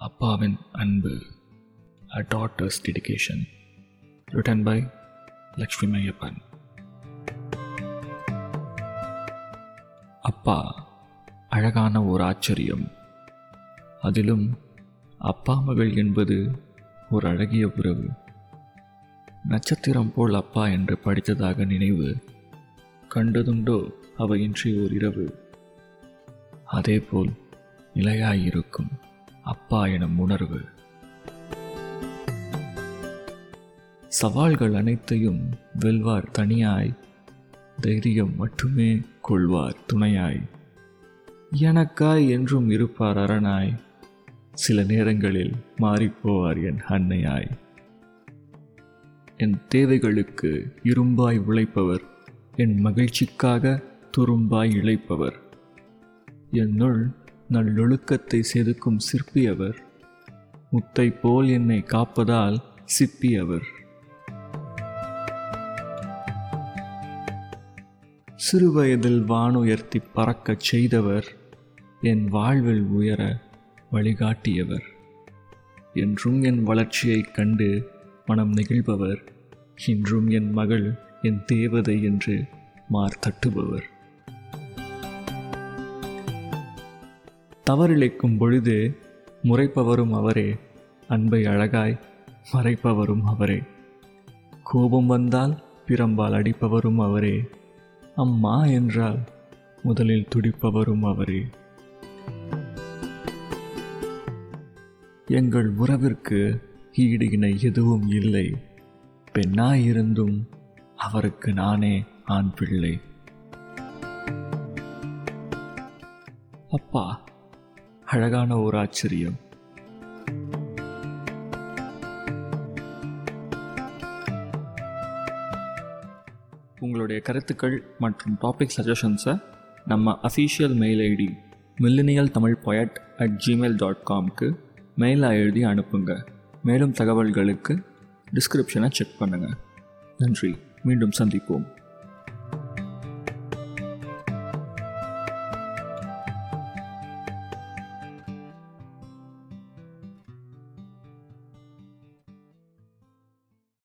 அப்பாவின் அன்பு. A daughter's dedication written by Lakshmi Maiyappan அப்பா அழகான ஒரு ஆச்சரியம். அதிலும் அப்பா மகள் என்பது ஒரு அழகிய உறவு. நட்சத்திரம் போல் அப்பா என்று படித்ததாக நினைவு. கண்டதுண்டோ அவையின்றி ஓர் இரவு. அதேபோல் நிலையாயிருக்கும். அப்பா எனும் உணர்வு. சவால்கள் அனைத்தையும் வெல்வார் தனியாய் தைரியம் மட்டுமே கொள்வார் துணையாய். எனக்காய் என்றும் இருப்பார் அரணாய் சில நேரங்களில் மாறிப்போவார் என் அன்னையாய். என் தேவைகளுக்கு இரும்பாய் உழைப்பவர் என் மகிழ்ச்சிக்காக துரும்பாய் இழைப்பவர். என்னுள் நல்லொழுக்கத்தை செதுக்கும் சிற்பியவர் முத்தை போல் என்னை காப்பதால் சிப்பியவர் சிறுவயதில் வானுயர்த்தி பறக்கச் செய்தவர் என் வாழ்வில் உயர வழிகாட்டியவர். என்றும் என் வளர்ச்சியைக் கண்டு மனம் நெகிழ்பவர் இன்றும் என் மகள் என் தேவதை என்று மார் தவறிழைக்கும் பொழுது முறைப்பவரும் அவரே. அன்பை அழகாய் மறைப்பவரும் அவரே. கோபம் வந்தால் பிரம்பால் அடிப்பவரும் அவரே. அம்மா என்றால் முதலில் துடிப்பவரும் அவரே. எங்கள் உறவிற்கு ஈடு இணை எதுவும் இல்லை. பெண்ணாயிருந்தும் அவருக்கு நானே ஆண் பிள்ளை. அப்பா அழகான ஒரு ஆச்சரியம். உங்களுடைய கருத்துக்கள் மற்றும் டாபிக் சஜஷன்ஸை நம்ம official mail ID millennial Tamil poet at gmail dot காம்க்கு மெயிலாக எழுதி அனுப்புங்க. மேலும் தகவல்களுக்கு டிஸ்கிரிப்ஷனை செக் பண்ணுங்கள் நன்றி. மீண்டும் சந்திப்போம்.